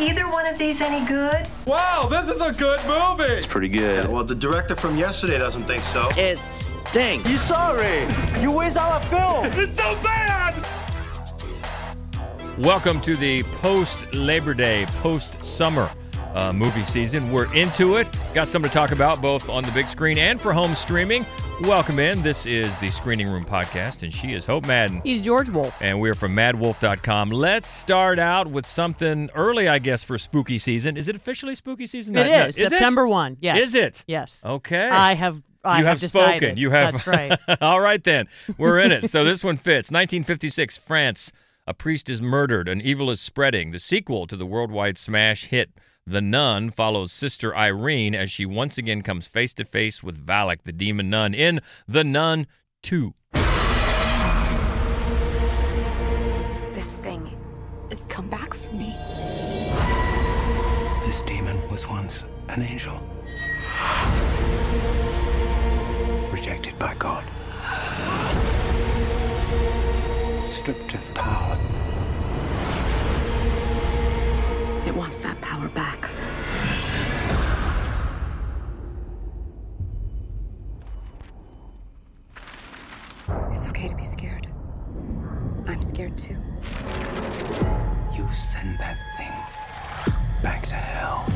either one of these any good? Wow, this is a good movie. It's pretty good. Well, the director from yesterday doesn't think so. It stinks. You sorry? You waste all our film. It's so bad. Welcome to the post Labor Day, post summer uh, movie season. We're into it. Got something to talk about both on the big screen and for home streaming. Welcome in. This is the Screening Room Podcast, and she is Hope Madden. He's George Wolf. And we're from madwolf.com. Let's start out with something early, I guess, for spooky season. Is it officially spooky season? It Not- no, is September it? 1. Yes. Is it? Yes. Okay. I have I you have, decided. spoken. You have. That's right. All right, then. We're in it. So this one fits. 1956, France. A priest is murdered. An evil is spreading. The sequel to the worldwide smash hit The Nun follows Sister Irene as she once again comes face to face with Valak, the demon nun, in The Nun 2. This thing, it's come back for me. This demon was once an angel. Rejected by God. Stripped of power. Power back. It's okay to be scared. I'm scared too. You send that thing back to hell.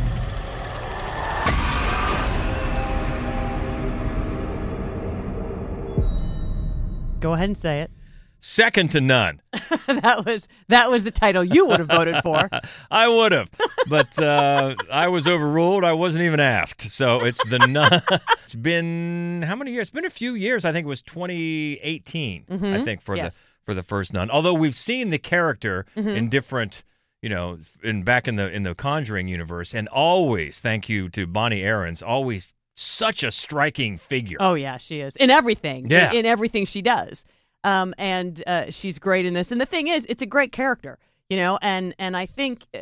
Go ahead and say it. Second to none. that was that was the title you would have voted for. I would have, but uh, I was overruled. I wasn't even asked. So it's the nun. it's been how many years? It's been a few years. I think it was 2018. I think for Yes. the for the first nun. Although we've seen the character Mm-hmm. in different, you know, in back in the in the Conjuring universe, and always thank you to Bonnie Aarons. Always such a striking figure. Oh yeah, she is in everything. Yeah. in, in everything she does. Um, and uh, she's great in this. And the thing is, it's a great character, you know. And and I think uh,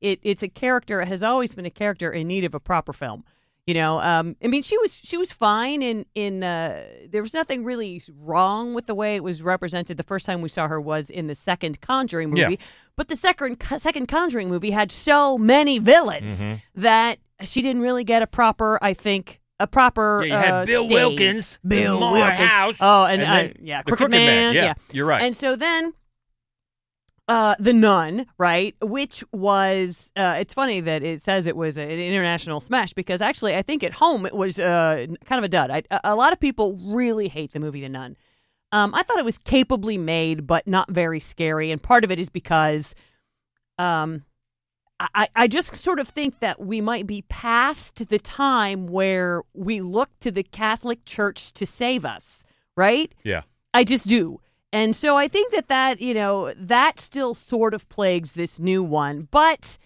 it it's a character has always been a character in need of a proper film. You know, um, I mean, she was she was fine in in uh, there was nothing really wrong with the way it was represented. The first time we saw her was in the second Conjuring movie, Yeah. but the second second Conjuring movie had so many villains Mm-hmm. that she didn't really get a proper, I think, a proper. Yeah, you had uh, Bill stage. Wilkins, Bill Wilkins. House, Oh, and, and uh, yeah, the Crooked, Man. Yeah, you're right. And so then, uh, the Nun, right? Which was, uh, it's funny that it says it was an international smash because actually, I think at home it was uh, kind of a dud. I, a lot of people really hate the movie The Nun. Um, I thought it was capably made, but not very scary, and part of it is because, um, I, I just sort of think that we might be past the time where we look to the Catholic Church to save us, right? yeah. I just do. And so I think that that, you know, that still sort of plagues this new one, but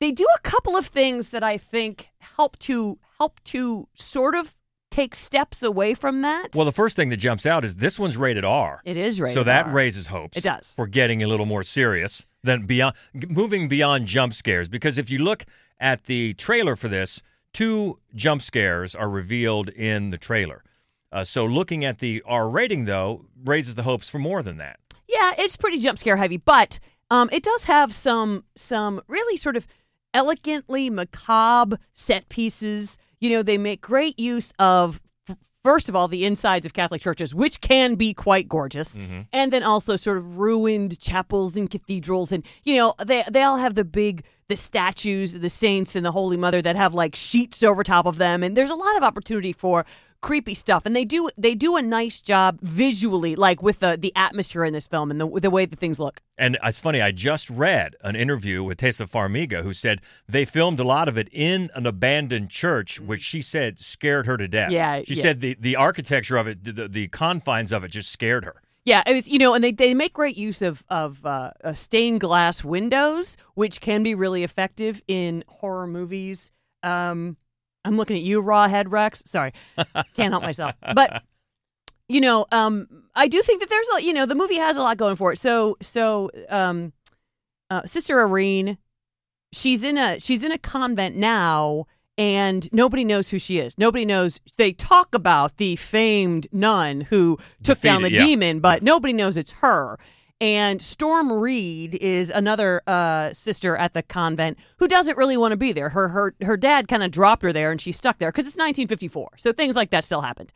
they do a couple of things that I think help to help to sort of take steps away from that. Well, the first thing that jumps out is this one's rated R. it is rated R. so that R. raises hopes. It does. for getting a little more serious than beyond moving beyond jump scares. Because if you look at the trailer for this, two jump scares are revealed in the trailer. Uh, so looking at the R rating though raises the hopes for more than that. Yeah, it's pretty jump scare heavy, but um, it does have some some really sort of elegantly macabre set pieces. You know, they make great use of first of all the insides of Catholic churches, which can be quite gorgeous, mm-hmm. and then also sort of ruined chapels and cathedrals, and you know they they all have the big the statues, the saints and the Holy Mother that have like sheets over top of them, and there's a lot of opportunity for creepy stuff and they do they do a nice job visually like with the the atmosphere in this film and the the way the things look And it's funny, I just read an interview with Taissa Farmiga who said they filmed a lot of it in an abandoned church, which she said scared her to death. Yeah, She yeah. said the, the architecture of it, the, the confines of it just scared her. yeah it was you know and they they make great use of of uh, uh, stained glass windows which can be really effective in horror movies um i'm looking at you Rawhead Rex. Sorry can't help myself. But you know um i do think that there's a you know the movie has a lot going for it. So so um uh, sister irene she's in a she's in a convent now and nobody knows who she is. Nobody knows they talk about the famed nun who took down the yeah. demon but nobody knows it's her And Storm Reid is another uh, sister at the convent who doesn't really want to be there. Her her her dad kind of dropped her there, and she's stuck there because it's 1954. So things like that still happened.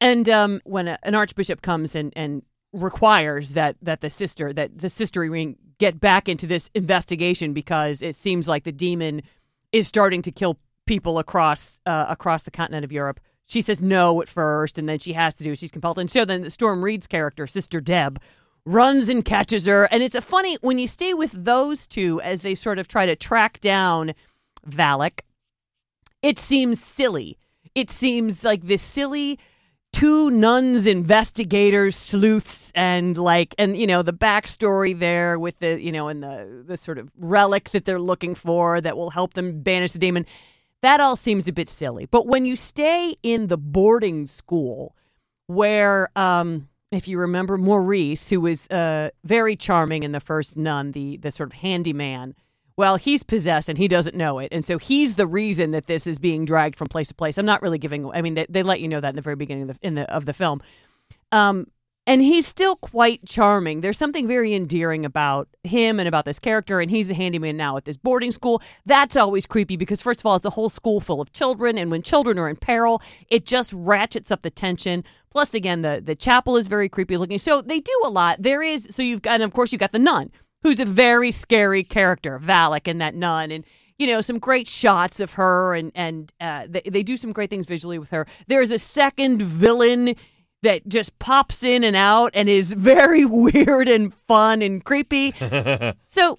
And um, when a, an archbishop comes and, and requires that that the sister that the sister Irene get back into this investigation because it seems like the demon is starting to kill people across uh, across the continent of Europe. She says no at first, and then she has to do. She's compelled, and so then Storm Reid's character, Sister Deb, runs and catches her. And it's a funny when you stay with those two as they sort of try to track down Valak. It seems silly. It seems like this silly two nuns investigators sleuths and like and you know the backstory there with the you know and the the sort of relic that they're looking for that will help them banish the demon that all seems a bit silly but when you stay in the boarding school where um if you remember maurice who was uh very charming in the first nun the the sort of handyman well, he's possessed and he doesn't know it. And so he's the reason that this is being dragged from place to place. I'm not really giving, I mean, they, they let you know that in the very beginning of the, the, of the film. Um, and he's still quite charming. There's something very endearing about him and about this character. And he's the handyman now at this boarding school. That's always creepy because, first of all, it's a whole school full of children. And when children are in peril, it just ratchets up the tension. Plus, again, the, the chapel is very creepy looking. So they do a lot. There is, so you've got, and of course, you've got the nun who's a very scary character, Valak and that nun, and you know some great shots of her, and and uh, they they do some great things visually with her. There's a second villain that just pops in and out and is very weird and fun and creepy. so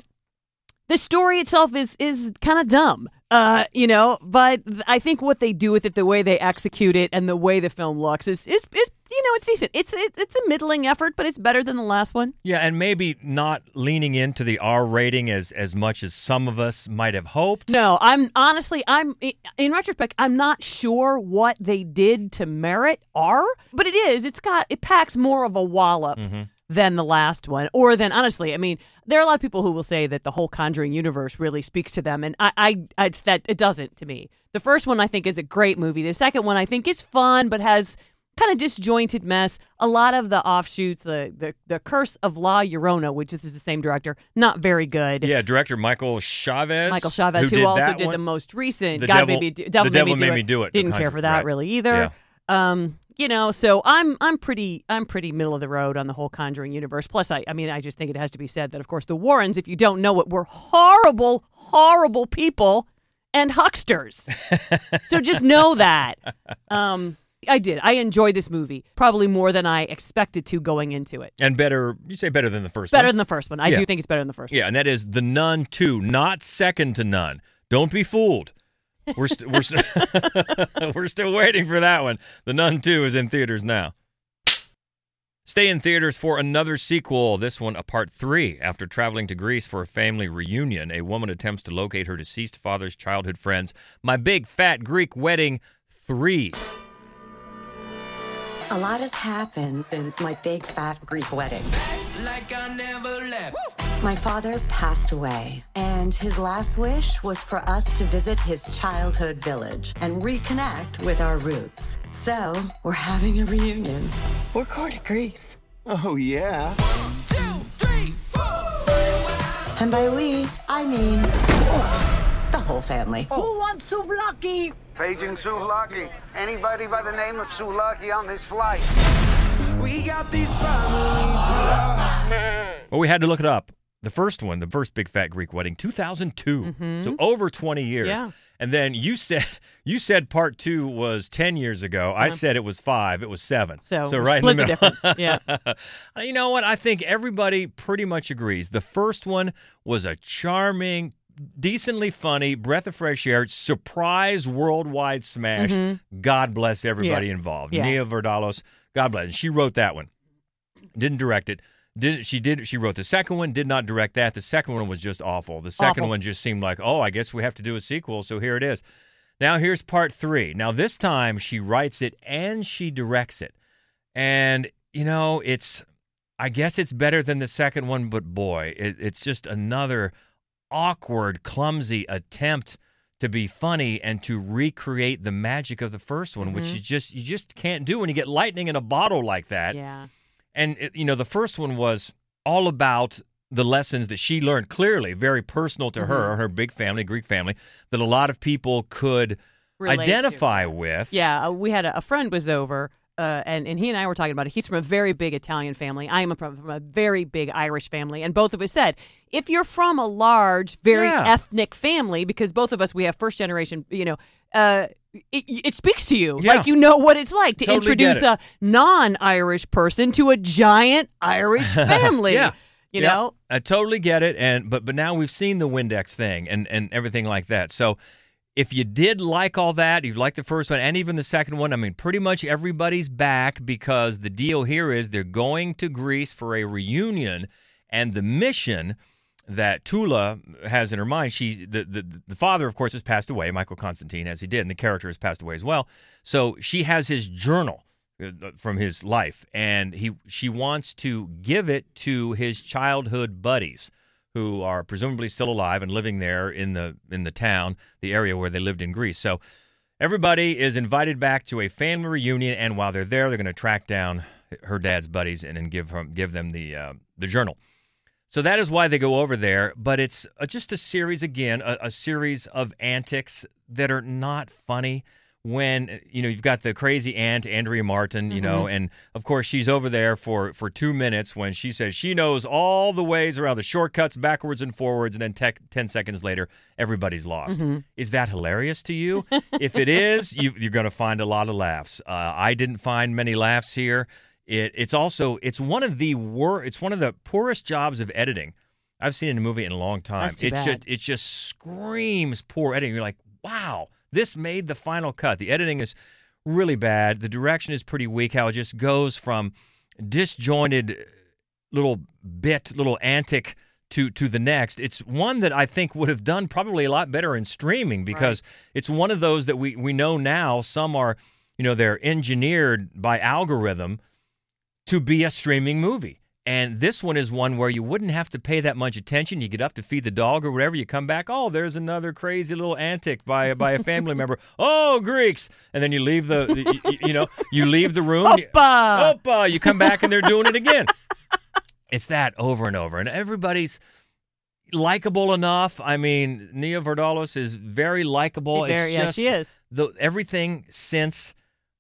the story itself is is kind of dumb. Uh, you know, but I think what they do with it, the way they execute it, and the way the film looks is is, is you know, it's decent. It's it, it's a middling effort, but it's better than the last one. Yeah, and maybe not leaning into the R rating as as much as some of us might have hoped. No, I'm honestly, I'm in retrospect, I'm not sure what they did to merit R, but it is. It's got it packs more of a wallop. Mm-hmm. Than the last one, or than honestly, I mean, there are a lot of people who will say that the whole Conjuring universe really speaks to them, and I, I, I it's that it doesn't to me. The first one I think is a great movie. The second one I think is fun, but has kind of disjointed mess. A lot of the offshoots, the the, the Curse of La Llorona, which is the same director, not very good. Yeah, director Michael Chaves. Michael Chaves, who, did also did one. the most recent The God Devil- Made Me Do, The Devil, Devil Made, Made Me, Me Do It, Didn't care for that right. really either. Um, you know, so I'm I'm pretty I'm pretty middle of the road on the whole Conjuring universe. Plus, I I mean, I just think it has to be said that of course the Warrens, if you don't know it, were horrible, horrible people and hucksters. so just know that. Um, I did. I enjoyed this movie probably more than I expected to going into it. and better. You say better than the first Better one. than the first one. I Yeah. do think it's better than the first one. Yeah, and that is The Nun 2, not second to none. Don't be fooled. We're st- we're st- we're still waiting for that one. The Nun 2 is in theaters now. Stay in theaters for another sequel. This one, a part three. After traveling to Greece for a family reunion, a woman attempts to locate her deceased father's childhood friends. My Big Fat Greek Wedding 3. A lot has happened since my big fat Greek wedding. My father passed away, and his last wish was for us to visit his childhood village and reconnect with our roots. So, we're having a reunion. We're going to Greece. Oh, yeah. And by we, I mean the whole family. Paging Souvlaki. Anybody by the name of Souvlaki on this flight? We got these families. Well, we had to look it up. The first one, the first Big Fat Greek Wedding, 2002. Mm-hmm. So over 20 years. Yeah. And then you said you said part two was 10 years ago. I said it was five. It was seven. So, so right split in the the, middle. difference. Yeah. you know what? I think everybody pretty much agrees. The first one was a charming, decently funny, breath of fresh air, surprise worldwide smash. God bless everybody involved. Mm-hmm. Yeah. Nia Vardalos, God bless. And she wrote that one. Didn't direct it. Did she did she wrote the second one, did not direct that. The second one was just awful. The second Awful. one just seemed like, oh, I guess we have to do a sequel, so here it is. Now here's part three. Now this time she writes it and she directs it. And you know, it's I guess it's better than the second one, but boy, it, it's just another awkward, clumsy attempt to be funny and to recreate the magic of the first one, which you just you just can't do when you get lightning in a bottle like that. yeah. And it, you know, the first one was all about the lessons that she learned clearly, very personal to her, her big family, Greek family, that a lot of people could Relate to. identify with. Yeah, uh, we had a, a friend was over, uh, and and he and I were talking about it. He's from a very big Italian family. I am a, from a very big Irish family, and both of us said if you're from a large, very Yeah. ethnic family, because both of us we have first generation, you know. Uh, it, it speaks to you Yeah. like you know what it's like to Totally introduce a non-Irish person to a giant Irish family. Yeah. you Yeah, know, I totally get it, and but but now we've seen the Windex thing and and everything like that. So if you did like all that, you like the first one and even the second one, I mean, pretty much everybody's back because the deal here is they're going to Greece for a reunion, and the mission that Tula has in her mind, she the, the the father, of course, has passed away, Michael Constantine, as he did, and the character has passed away as well. So she has his journal uh, from his life, and he she wants to give it to his childhood buddies who are presumably still alive and living there in the in the town, the area where they lived in Greece. So everybody is invited back to a family reunion, and while they're there, they're going to track down her dad's buddies and then give them give them the uh, the journal. So that is why they go over there. But it's uh, just a series again, a, a series of antics that are not funny. When you know you've got the crazy aunt Andrea Martin, you know, and of course she's over there for for two minutes when she says she knows all the ways around the shortcuts, backwards and forwards, and then tech, ten seconds later everybody's lost. Is that hilarious to you? if it is, you, you're going to find a lot of laughs. Uh, I didn't find many laughs here. It, it's also it's one of the wor- it's one of the poorest jobs of editing I've seen in a movie in a long time. It just it just screams poor editing. You're like, wow, this made the final cut. The editing is really bad. The direction is pretty weak. How it just goes from disjointed little bit, little antic to to the next. It's one that I think would have done probably a lot better in streaming because it's one of those that we we know now. Some are, you know, they're engineered by algorithm to be a streaming movie. And this one is one where you wouldn't have to pay that much attention. You get up to feed the dog or whatever. You come back. Oh, there's another crazy little antic by by a family member. Oh, Greeks! And then you leave the, the- you, you know you leave the room. Oppa! Oppa! You come back and they're doing it again. it's that over and over, and everybody's likable enough. I mean, Nia Vardalos is very likable. She very- yeah, she is. the everything since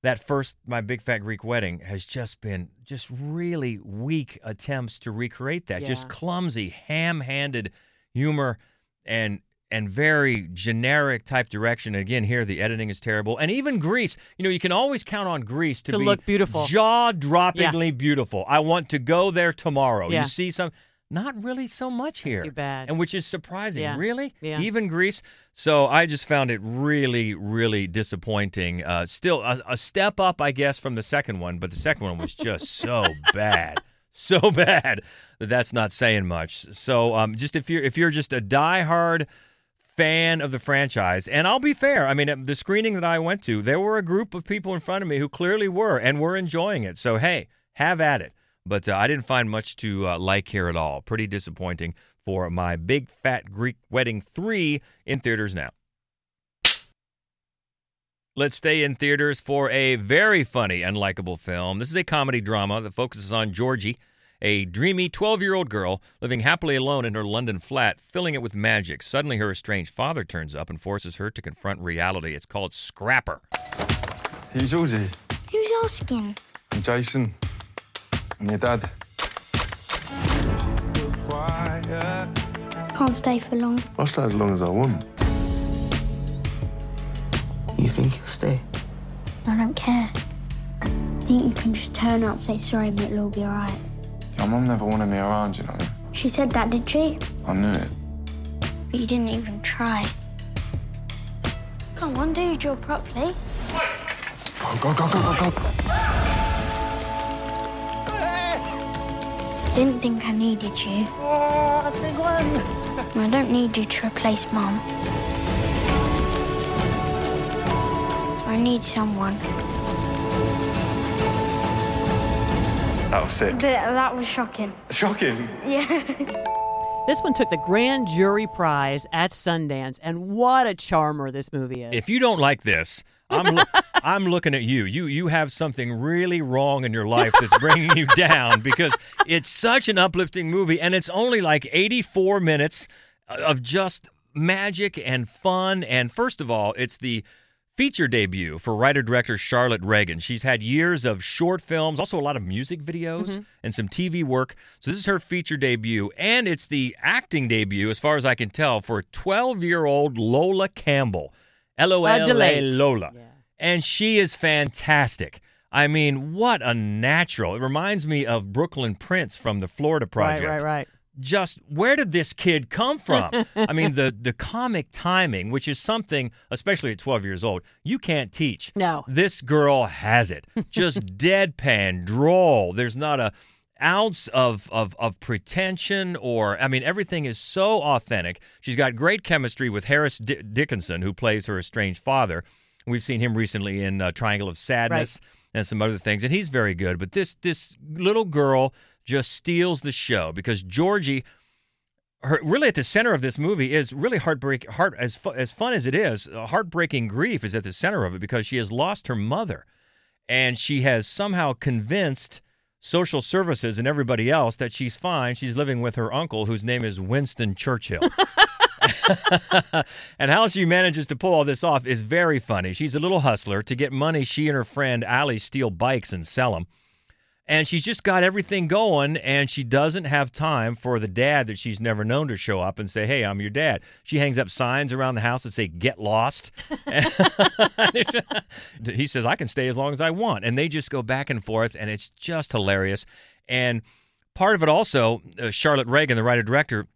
that first my big fat Greek wedding has just been just really weak attempts to recreate that. Just clumsy, ham-handed humor and and very generic type direction. And again, here the editing is terrible. And even Greece, you know, you can always count on Greece to, To be look beautiful. jaw-droppingly beautiful. I want to go there tomorrow. Yeah. You see some not really so much here. too bad. And which is surprising. Yeah. Really? Yeah. Even Greece. So I just found it really, really disappointing. Uh, still a, a step up, I guess, from the second one, but the second one was just so bad, so bad that that's not saying much. So um, just if you're if you're just a diehard fan of the franchise, and I'll be fair, I mean at the screening that I went to, there were a group of people in front of me who clearly were and were enjoying it. So hey, have at it. But uh, I didn't find much to uh, like here at all. Pretty disappointing for my Big Fat Greek Wedding 3 in theaters now. Let's stay in theaters for a very funny and likable film. This is a comedy drama that focuses on Georgie, a dreamy 12 year old girl living happily alone in her London flat, filling it with magic. Suddenly, her estranged father turns up and forces her to confront reality. It's called Scrapper. You Georgie? Who's asking? I'm Jason. I'm your dad. Can't stay for long. I'll stay as long as I want. You think you'll stay? I don't care. I think you can just turn out, say sorry, and it'll all be alright. Your mum never wanted me around, you know. She said that, did she? I knew it. But you didn't even try. Come on, do your job properly. Go, go, go, go, go, go. Didn't think I needed you. Oh, big one. I don't need you to replace Mum. I need someone. That was sick. That was shocking. Shocking. Yeah. This one took the grand jury prize at Sundance, and what a charmer this movie is. If you don't like this, I'm loo- I'm looking at you. You you have something really wrong in your life that's bringing you down because it's such an uplifting movie and it's only like 84 minutes uh, of just magic and fun and first of all, it's the feature debut for writer director Charlotte Regan. She's had years of short films, also a lot of music videos mm-hmm. and some TV work. So this is her feature debut and it's the acting debut as far as I can tell for 12-year-old Lola Campbell. L O L A Adelaide. Lola. And she is fantastic. I mean, what a natural. It reminds me of Brooklyn Prince from the Florida Project Right, right, right. just where did this kid come from? I mean, the the comic timing, which is something, especially at 12 years old, you can't teach. No. This girl has it. Just deadpan, droll. There's not a ounce of, of of pretension or I mean everything is so authentic. She's got great chemistry with Harris Di- Dickinson who plays her estranged father. We've seen him recently in uh, Triangle of Sadness and some other things, and he's very good. But this this little girl just steals the show because Georgie, her really at the center of this movie is really heartbreak. Heart as fu- as fun as it is, uh, heartbreaking grief is at the center of it because she has lost her mother, and she has somehow convinced social services and everybody else that she's fine. She's living with her uncle, whose name is Winston Churchill. and how she manages to pull all this off is very funny. She's a little hustler. To get money, she and her friend Allie steal bikes and sell them. And she's just got everything going, and she doesn't have time for the dad that she's never known to show up and say, Hey, I'm your dad. She hangs up signs around the house that say, Get lost. he says, I can stay as long as I want. And they just go back and forth, and it's just hilarious. And part of it also, uh, Charlotte Regan, the writer director,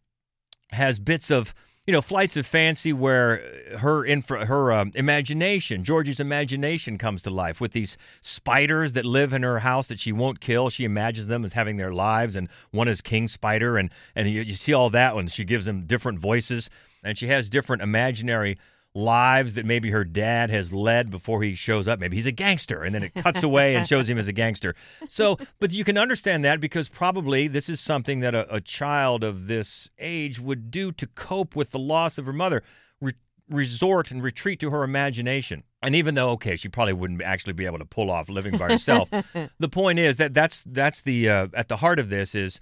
has bits of you know flights of fancy where her infra, her um, imagination georgie's imagination comes to life with these spiders that live in her house that she won't kill. She imagines them as having their lives and one is king spider and and you, you see all that when she gives them different voices and she has different imaginary lives that maybe her dad has led before he shows up. Maybe he's a gangster, and then it cuts away and shows him as a gangster. So, but you can understand that because probably this is something that a, a child of this age would do to cope with the loss of her mother. Re- resort and retreat to her imagination. And even though, okay, she probably wouldn't actually be able to pull off living by herself, the point is that that's that's the uh, at the heart of this is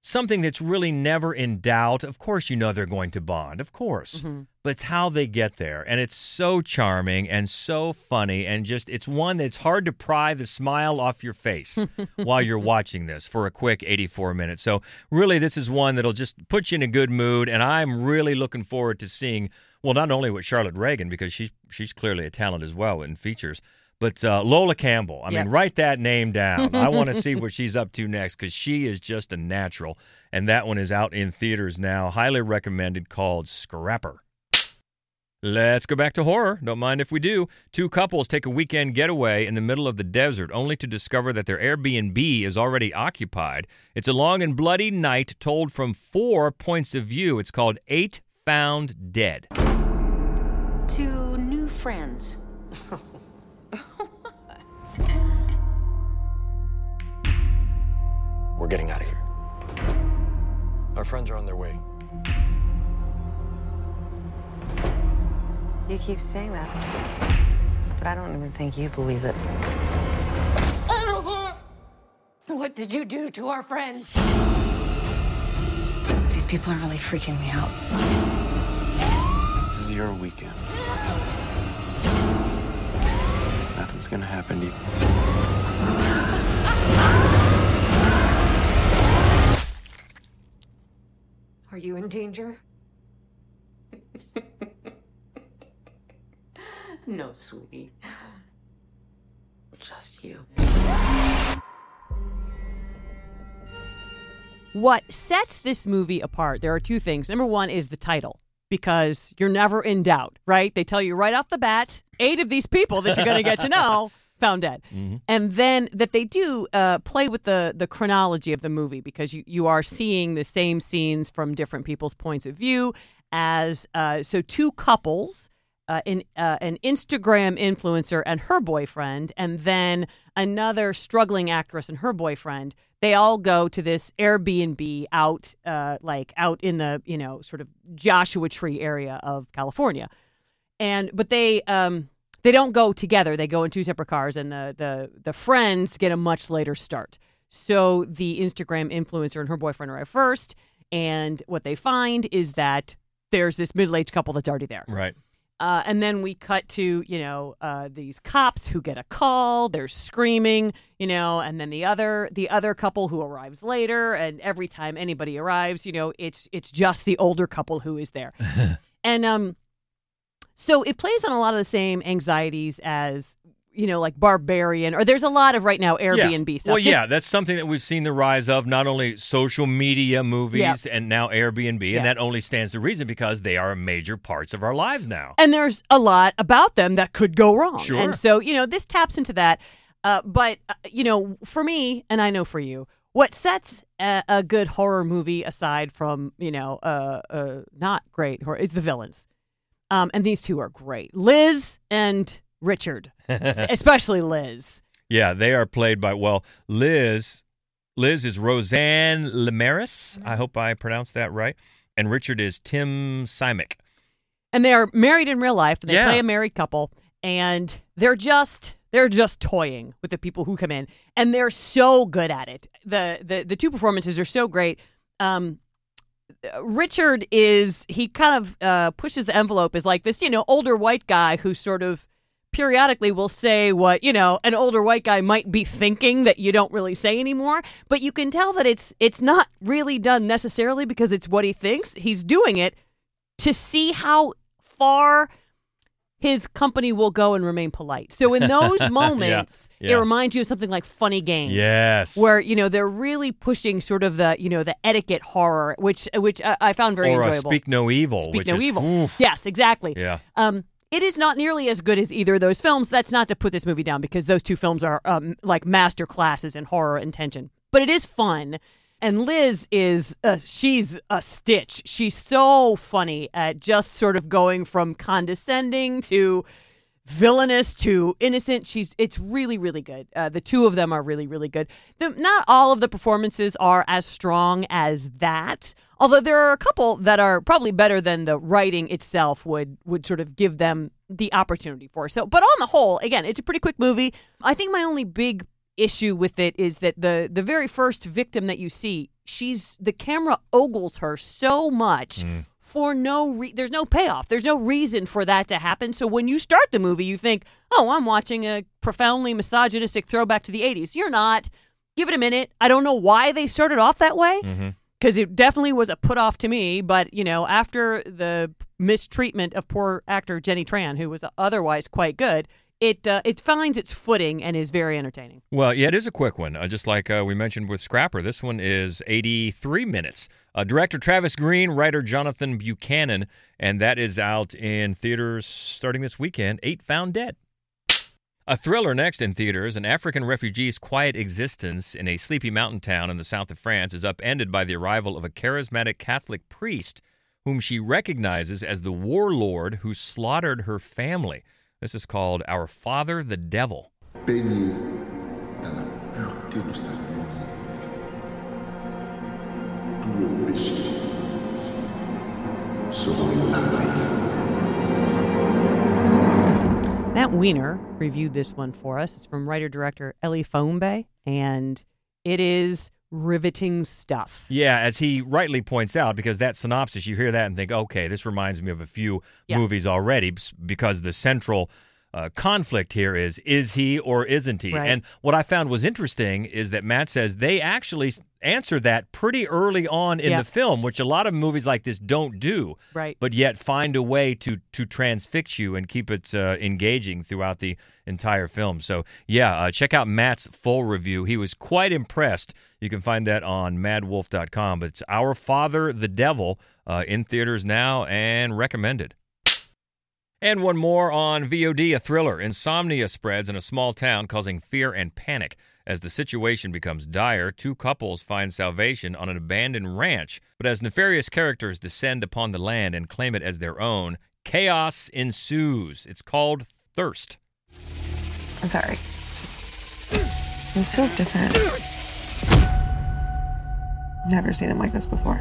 something that's really never in doubt. Of course, you know they're going to bond, of course, mm-hmm. but it's how they get there. And it's so charming and so funny. And just, it's one that's hard to pry the smile off your face while you're watching this for a quick 84 minutes. So, really, this is one that'll just put you in a good mood. And I'm really looking forward to seeing, well, not only with Charlotte Regan, because she's, she's clearly a talent as well in features. But uh, Lola Campbell, I Yeah. mean, write that name down. I want to see what she's up to next because she is just a natural. And that one is out in theaters now. Highly recommended, called Scrapper. Let's go back to horror. Don't mind if we do. Two couples take a weekend getaway in the middle of the desert only to discover that their Airbnb is already occupied. It's a long and bloody night told from four points of view. It's called Eight Found Dead. To new friends. We're getting out of here. Our friends are on their way. You keep saying that, but I don't even think you believe it. What did you do to our friends? These people are really freaking me out. This is your weekend. Nothing's gonna happen to you. Are you in danger? No, sweetie. Just you. What sets this movie apart, there are two things. Number one is the title, because you're never in doubt, right? They tell you right off the bat, eight of these people that you're going to get to know found dead. And then that they do uh, play with the, the chronology of the movie, because you, you are seeing the same scenes from different people's points of view. As uh, so, two couples uh, an, uh, an Instagram influencer and her boyfriend, and then another struggling actress and her boyfriend. They all go to this Airbnb out, uh, like out in the you know sort of Joshua Tree area of California, and but they um, they don't go together. They go in two separate cars, and the the the friends get a much later start. So the Instagram influencer and her boyfriend arrive first, and what they find is that there's this middle aged couple that's already there. Right. Uh, and then we cut to you know uh, these cops who get a call. They're screaming, you know, and then the other the other couple who arrives later. And every time anybody arrives, you know, it's it's just the older couple who is there. and um, so it plays on a lot of the same anxieties as you know, like Barbarian, or there's a lot of right now Airbnb yeah. stuff. Well, Just- yeah, that's something that we've seen the rise of, not only social media movies Yeah. and now Airbnb, Yeah. and that only stands to reason because they are major parts of our lives now. and there's a lot about them that could go wrong. Sure. And so, you know, this taps into that. Uh, but, uh, you know, for me, and I know for you, what sets a, a good horror movie aside from, you know, uh, uh, not great horror is the villains. Um, and these two are great Liz and Richard, especially Liz. Yeah, they are played by well, Liz. Liz is Roseanne Lemaris. I hope I pronounced that right. And Richard is Tim Simic. and they are married in real life. And they Yeah. play a married couple, and they're just they're just toying with the people who come in, and they're so good at it. the the The two performances are so great. Um, Richard is he kind of uh, pushes the envelope as like this, you know, older white guy who sort of periodically will say what you know an older white guy might be thinking that you don't really say anymore but you can tell that it's it's not really done necessarily because it's what he thinks he's doing it to see how far his company will go and remain polite. So in those moments, yeah. it reminds you of something like Funny Games. Yes. Where, you know, they're really pushing sort of the, you know, the etiquette horror, which which I, I found very or uh, enjoyable. Speak No Evil. Speak which No is, Evil. oof. Yes, exactly. Yeah. Um, it is not nearly as good as either of those films. That's not to put this movie down because those two films are um, like master classes in horror and tension. But it is fun. And Liz is, she's a stitch. She's so funny at just sort of going from condescending to villainous to innocent. She's it's really really good. Uh, the two of them are really really good. The, not all of the performances are as strong as that. Although there are a couple that are probably better than the writing itself would would sort of give them the opportunity for. So, but on the whole, again, it's a pretty quick movie. I think my only big issue with it is that the the very first victim that you see, she's the camera ogles her so much for no re- there's no payoff. There's no reason for that to happen. So when you start the movie, you think, "Oh, I'm watching a profoundly misogynistic throwback to the 80s." You're not. Give it a minute. I don't know why they started off that way mm-hmm. because it definitely was a put off to me. But you know, after the mistreatment of poor actor Jenny Tran, who was otherwise quite good, it uh, it finds its footing and is very entertaining. Well, yeah, it is a quick one. Uh, just like uh, we mentioned with Scrapper, this one is 83 minutes. Uh, director Travis Green, writer Jonathan Buchanan, and that is out in theaters starting this weekend. Eight Found Dead. A thriller next in theaters. An African refugee's quiet existence in a sleepy mountain town in the south of France is upended by the arrival of a charismatic Catholic priest whom she recognizes as the warlord who slaughtered her family. This is called Our Father the Devil. Baigné dans la pureté de sa lumière, tous nos péchés seront lavés. Matt Weiner reviewed this one for us. It's from writer director Ellie Foumbi, and it is riveting stuff. Yeah, as he rightly points out, because that synopsis, you hear that and think, okay, this reminds me of a few Yeah. movies already, because the central uh, conflict here is is he or isn't he? Right. And what I found was interesting is that Matt says they actually answer that pretty early on in Yeah. the film, which a lot of movies like this don't do. Right. But yet find a way to to transfix you and keep it uh, engaging throughout the entire film. So yeah, uh, check out Matt's full review. He was quite impressed. You can find that on MadWolf.com. But it's Our Father the Devil uh, in theaters now and recommended. And one more on VOD, a thriller. Insomnia spreads in a small town, causing fear and panic. As the situation becomes dire, two couples find salvation on an abandoned ranch. But as nefarious characters descend upon the land and claim it as their own, chaos ensues. It's called Thirst. I'm sorry. It's just. This feels different. Never seen him like this before.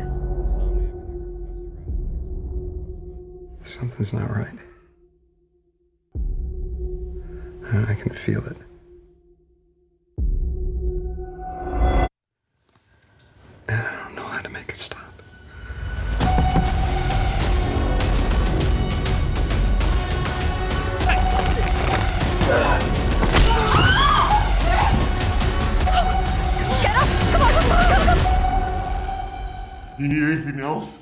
Something's not right. And I can feel it. And I don't know how to make it stop. You need anything else?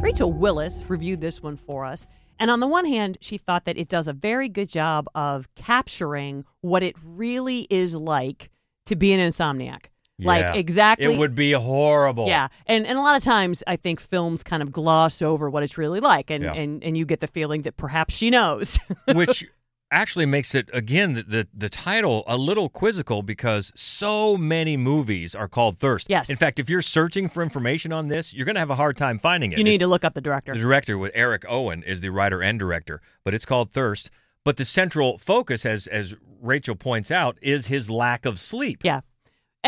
Rachel Willis reviewed this one for us. And on the one hand, she thought that it does a very good job of capturing what it really is like to be an insomniac. Like Yeah. exactly It would be horrible. Yeah. And and a lot of times I think films kind of gloss over what it's really like and Yeah. and, and you get the feeling that perhaps she knows. which actually makes it again the, the the title a little quizzical because so many movies are called Thirst. Yes. In fact, if you're searching for information on this, you're going to have a hard time finding it. you need It's- to look up the director. The director with Eric Owen is the writer and director, but it's called Thirst. But the central focus, as as Rachel points out, is his lack of sleep. Yeah.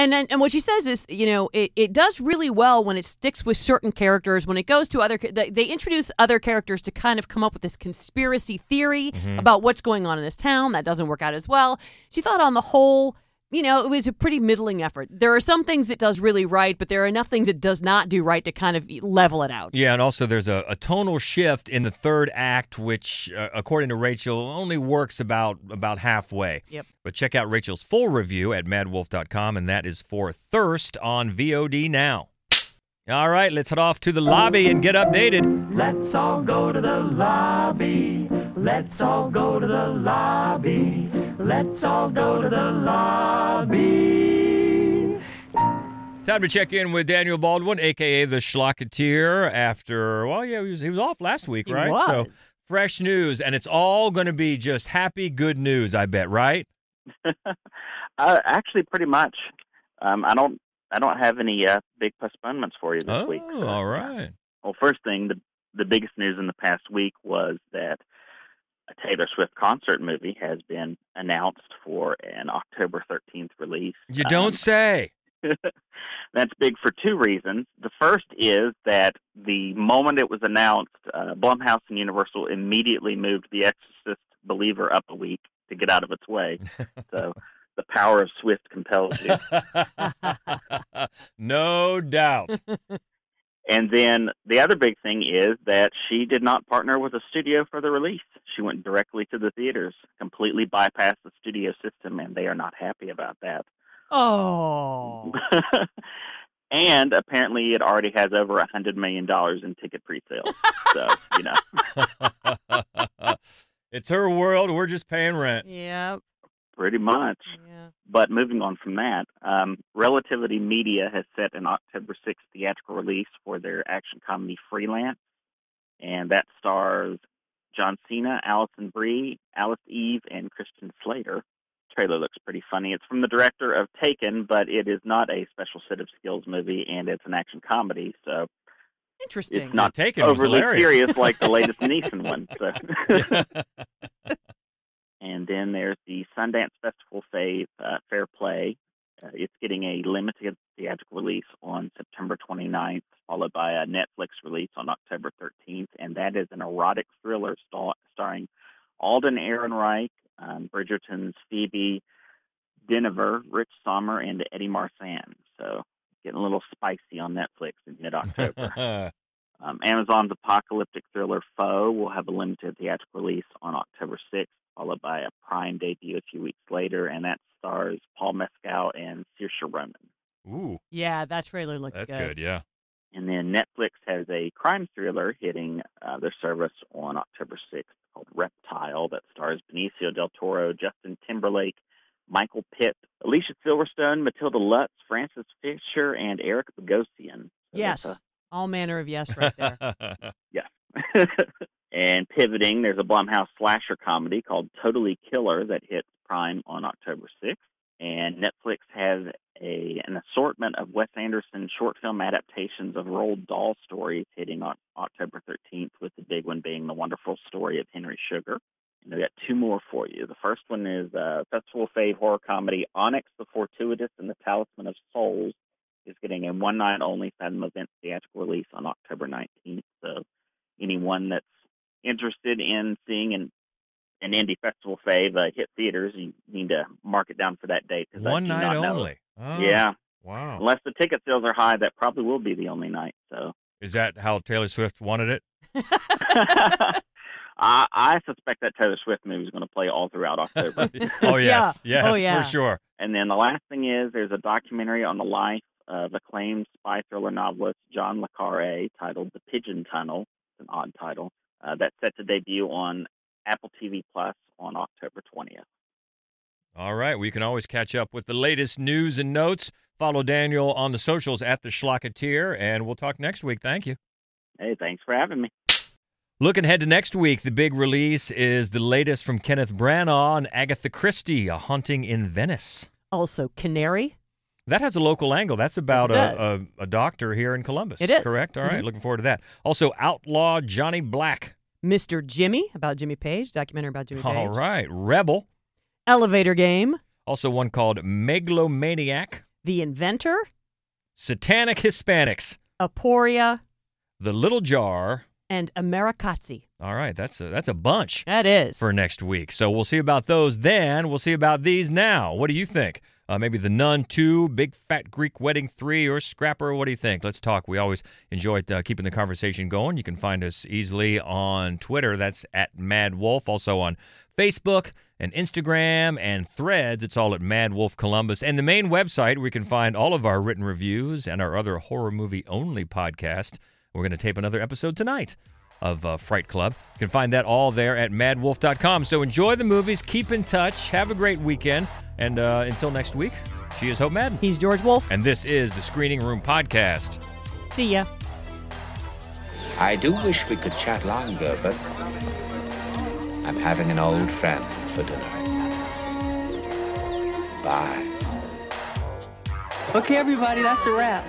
And then, and what she says is, you know, it, it does really well when it sticks with certain characters. When it goes to other, they, they introduce other characters to kind of come up with this conspiracy theory Mhm. about what's going on in this town. That doesn't work out as well. She thought, on the whole, you know, it was a pretty middling effort. There are some things it does really right, but there are enough things it does not do right to kind of level it out. Yeah, and also there's a, a tonal shift in the third act, which, uh, according to Rachel, only works about about halfway. Yep. But check out Rachel's full review at madwolf.com, and that is for Thirst on VOD now. All right, let's head off to the lobby and get updated. Let's all go to the lobby. Let's all go to the lobby. Let's all go to the lobby. Time to check in with Daniel Baldwin, aka the Schlocketeer. After well, yeah, he was, he was off last week, He right? So fresh news, and it's all going to be just happy, good news. I bet, right? Uh, actually, pretty much. Um, I don't. I don't have any uh, big postponements for you this Oh, week. so- all right. Well, first thing, the the biggest news in the past week was that a Taylor Swift concert movie has been announced for an October 13th release. You don't Um, say. That's big for two reasons. The first is that the moment it was announced, uh, Blumhouse and Universal immediately moved The Exorcist Believer up a week to get out of its way. so the power of Swift compels you. no doubt. And then the other big thing is that she did not partner with a studio for the release. She went directly to the theaters, completely bypassed the studio system, and they are not happy about that. Oh. and apparently, it already has over a hundred million dollars in ticket pre-sales. so you know, it's her world. We're just paying rent. Yeah. Pretty much. Yeah. But moving on from that, um, Relativity Media has set an October 6th theatrical release for their action comedy Freelance, and that stars John Cena, Alison Brie, Alice Eve, and Christian Slater. Trailer looks pretty funny. It's from the director of Taken, but it is not a special set of skills movie, and it's an action comedy, so Interesting. it's not Taken was overly hilarious. serious like the latest Neeson one. So. and then there's the Sundance Festival Fave uh, Fair Play. Uh, it's getting a limited theatrical release on September 29th, followed by a Netflix release on October 13th, and that is an erotic thriller star- starring Alden Ehrenreich, um, Bridgerton's Phoebe Dynevor, Rich Sommer, and Eddie Marsan. So getting a little spicy on Netflix in mid-October. Um, Amazon's apocalyptic thriller Foe will have a limited theatrical release on October 6th, followed by a Prime debut a few weeks later, and that stars Paul Mescal and Saoirse Ronan. Ooh, Yeah, that trailer looks that's good. good. Yeah. And then Netflix has a crime thriller hitting uh, their service on October 6th called Reptile that stars Benicio del Toro, Justin Timberlake, Michael Pitt, Alicia Silverstone, Matilda Lutz, Frances Fisher, and Eric Bogosian. So that's Yes. All manner of yes right there. Yes. and pivoting, there's a Blumhouse slasher comedy called Totally Killer that hits Prime on October 6th. And Netflix has a an assortment of Wes Anderson short film adaptations of Roald Dahl stories hitting on October 13th, with the big one being the wonderful story of Henry Sugar. And we got two more for you. The first one is a Festival Fave horror comedy Onyx the Fortuitous and the Talisman of Souls is getting a one night only Fathom event theatrical release on October 19th. So anyone that's interested in seeing an an indie festival fave uh, hit theaters, you need to mark it down for that date. 'cause I One do night not know. only. Oh, Yeah. Wow. Unless the ticket sales are high, that probably will be the only night. So Is that how Taylor Swift wanted it? I, I suspect that Taylor Swift movie is going to play all throughout October. Oh yes, Yeah. Oh, yes, yeah. for sure. And then the last thing is there's a documentary on the life of acclaimed spy thriller novelist John le Carre titled The Pigeon Tunnel. It's an odd title. Uh, that's set to debut on Apple TV Plus on October 20th. All right, we can always catch up with the latest news and notes. Follow Daniel on the socials at the Schlocketeer, and we'll talk next week. Thank you. Hey, thanks for having me. Looking ahead to next week, the big release is the latest from Kenneth Branagh and Agatha Christie, A Haunting in Venice. Also, Canary. That has a local angle. That's about it a, a, a doctor here in Columbus. It is. Correct? All right, Mhm. looking forward to that. Also, Outlaw Johnny Black. Mr. Jimmy, about Jimmy Page, documentary about Jimmy Page. All right. Rebel. Elevator Game. Also, one called Megalomaniac. The Inventor. Satanic Hispanics. Aporia. The Little Jar. And Americazzi. All right, that's a, that's a bunch. That is. For next week. So we'll see about those then. We'll see about these now. What do you think? Uh, maybe The Nun 2, Big Fat Greek Wedding 3, or Scrapper. What do you think? Let's talk. We always enjoy uh, keeping the conversation going. You can find us easily on Twitter. That's at MaddWolf. Also on Facebook and Instagram and threads. It's all at MaddWolf Columbus. And the main website where you can find all of our written reviews and our other horror movie only podcast. We're going to tape another episode tonight of uh, Fright Club. You can find that all there at maddwolf.com. So enjoy the movies, keep in touch, have a great weekend, and uh, until next week, she is Hope Madden. He's George Wolf. And this is the Screening Room Podcast. See ya. I do wish we could chat longer, but I'm having an old friend for dinner. Bye. Okay, everybody, that's a wrap.